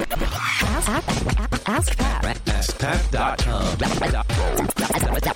Ask, Pat. AskPat.com.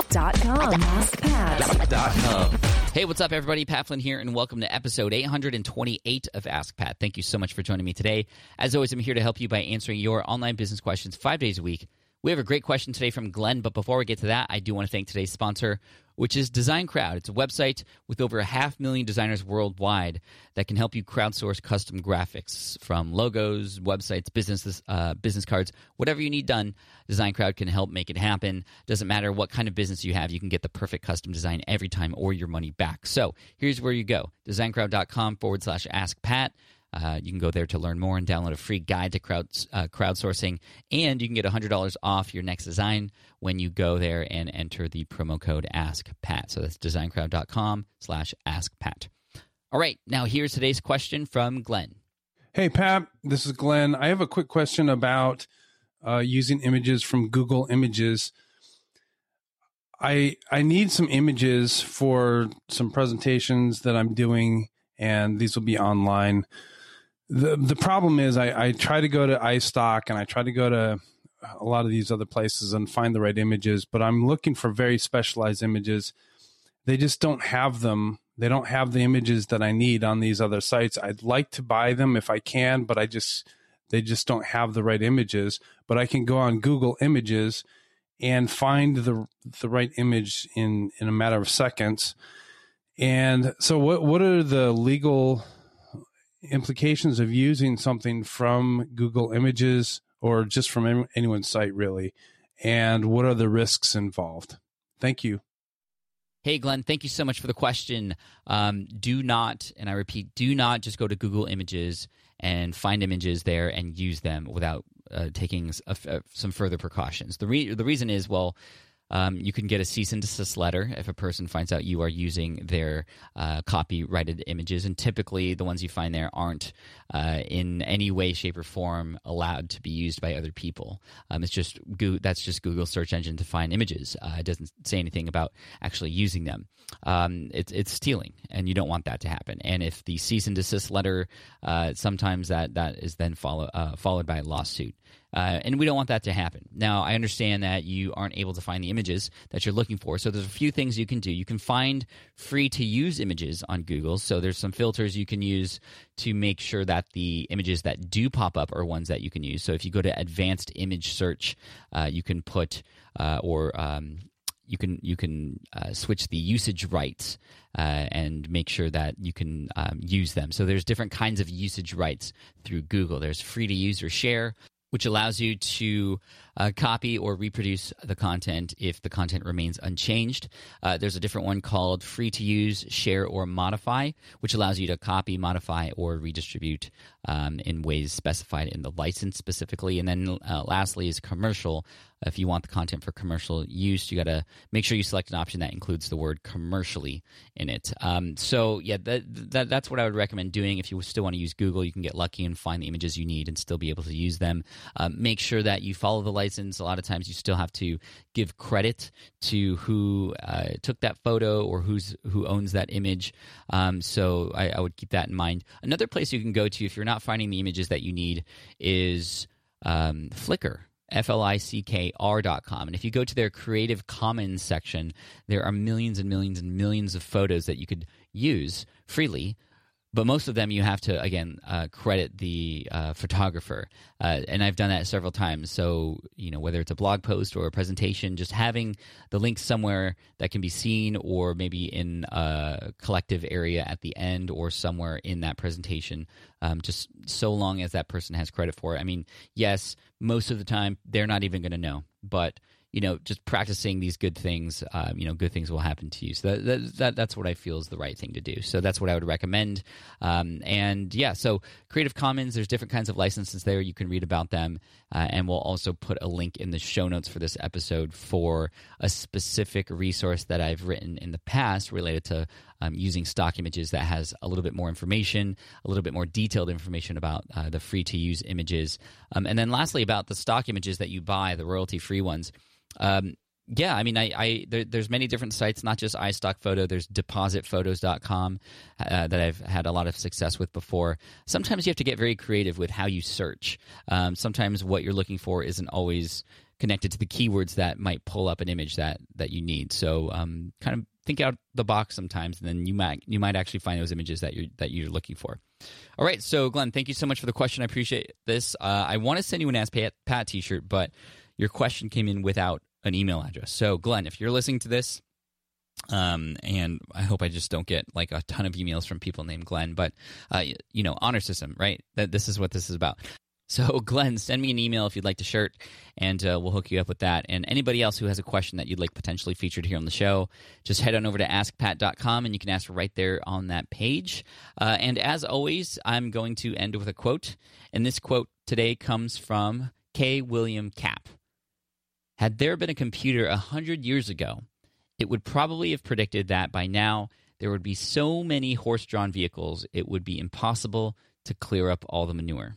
Dot com. Ask Pat. Hey, what's up, everybody? Pat Flynn here, and welcome to episode 828 of Ask Pat. Thank you so much for joining me today. As always, I'm here to help you by answering your online business questions five days a week. We have a great question today from Glenn, but before we get to that, I do want to thank today's sponsor, which is Design Crowd. It's a website with over a half million designers worldwide that can help you crowdsource custom graphics from logos, websites, business uh, business cards, whatever you need done. Design Crowd can help make it happen. Doesn't matter what kind of business you have, you can get the perfect custom design every time or your money back. So here's where you go: designcrowd.com forward slash ask Pat. Uh, you can go there to learn more and download a free guide to crowd, uh, crowdsourcing. And you can get $100 off your next design when you go there and enter the promo code AskPat. So that's designcrowd.com slash AskPat. All right, now here's today's question from Glenn. Hey, Pat, this is Glenn. I have a quick question about uh, using images from Google Images. I I need some images for some presentations that I'm doing, and these will be online. The The problem is, I, I try to go to iStock and I try to go to a lot of these other places and find the right images, but I'm looking for very specialized images. They just don't have them. They don't have the images that I need on these other sites. I'd like to buy them if I can, but I just they just don't have the right images. But I can go on Google Images and find the the right image in in a matter of seconds. And so, what what are the legal implications of using something from Google Images or just from anyone's site, really? And what are the risks involved? Thank you. Hey, Glenn, thank you so much for the question. Um, do not, and I repeat, do not just go to Google Images and find images there and use them without uh, taking a f- uh, some further precautions. The, re- the reason is, well, um, you can get a cease and desist letter if a person finds out you are using their uh, copyrighted images, and typically the ones you find there aren't uh, in any way, shape, or form allowed to be used by other people. Um, it's just that's just Google search engine to find images. Uh, it doesn't say anything about actually using them. Um, it's it's stealing, and you don't want that to happen. And if the cease and desist letter, uh, sometimes that that is then follow, uh, followed by a lawsuit. Uh, and we don't want that to happen. Now, I understand that you aren't able to find the images that you're looking for. So there's a few things you can do. You can find free to use images on Google. So there's some filters you can use to make sure that the images that do pop up are ones that you can use. So if you go to advanced image search, uh, you can put uh, or um, you can you can uh, switch the usage rights uh, and make sure that you can um, use them. So there's different kinds of usage rights through Google. There's free to use or share, which allows you to uh, copy or reproduce the content if the content remains unchanged. Uh, there's a different one called free to use, share, or modify, which allows you to copy, modify, or redistribute um, in ways specified in the license specifically. And then uh, lastly is commercial. If you want the content for commercial use, you got to make sure you select an option that includes the word commercially in it. Um, so yeah, that, that that's what I would recommend doing. If you still want to use Google, you can get lucky and find the images you need and still be able to use them. Um, make sure that you follow the license. A lot of times, you still have to give credit to who uh, took that photo or who's who owns that image. Um, so I, I would keep that in mind. Another place you can go to if you're not finding the images that you need is um, Flickr. F-L-I-C-K-R dot com. And if you go to their Creative Commons section, there are millions and millions and millions of photos that you could use freely. But most of them you have to, again, uh, credit the uh, photographer. Uh, and I've done that several times. So, you know, whether it's a blog post or a presentation, just having the link somewhere that can be seen or maybe in a collective area at the end or somewhere in that presentation, um, just so long as that person has credit for it. I mean, yes, most of the time they're not even going to know, but you know, just practicing these good things, um, you know, good things will happen to you. So that, that, that that's what I feel is the right thing to do. So that's what I would recommend. Um, and yeah, so Creative Commons, there's different kinds of licenses there. You can read about them, uh, and we'll also put a link in the show notes for this episode for a specific resource that I've written in the past related to um, using stock images that has a little bit more information, a little bit more detailed information about uh, the free to use images. Um, and then lastly, about the stock images that you buy, the royalty free ones. Um, yeah, I mean, I, I there, there's many different sites, not just iStock Photo. There's DepositPhotos.com uh, that I've had a lot of success with before. Sometimes you have to get very creative with how you search. Um, sometimes what you're looking for isn't always connected to the keywords that might pull up an image that that you need. So, um, kind of think out the box sometimes, and then you might you might actually find those images that you're that you're looking for. All right, so Glenn, thank you so much for the question. I appreciate this. Uh, I want to send you an Ask Pat, Pat T-shirt, but your question came in without an email address. So, Glenn, if you're listening to this, um, and I hope I just don't get like a ton of emails from people named Glenn, but uh, you know, honor system, right? That this is what this is about. So, Glenn, send me an email if you'd like to shirt, and uh, we'll hook you up with that. And anybody else who has a question that you'd like potentially featured here on the show, just head on over to askpat.com and you can ask right there on that page. Uh, and as always, I'm going to end with a quote. And this quote today comes from K. William Kapp. Had there been a computer a hundred years ago, it would probably have predicted that by now there would be so many horse drawn vehicles it would be impossible to clear up all the manure.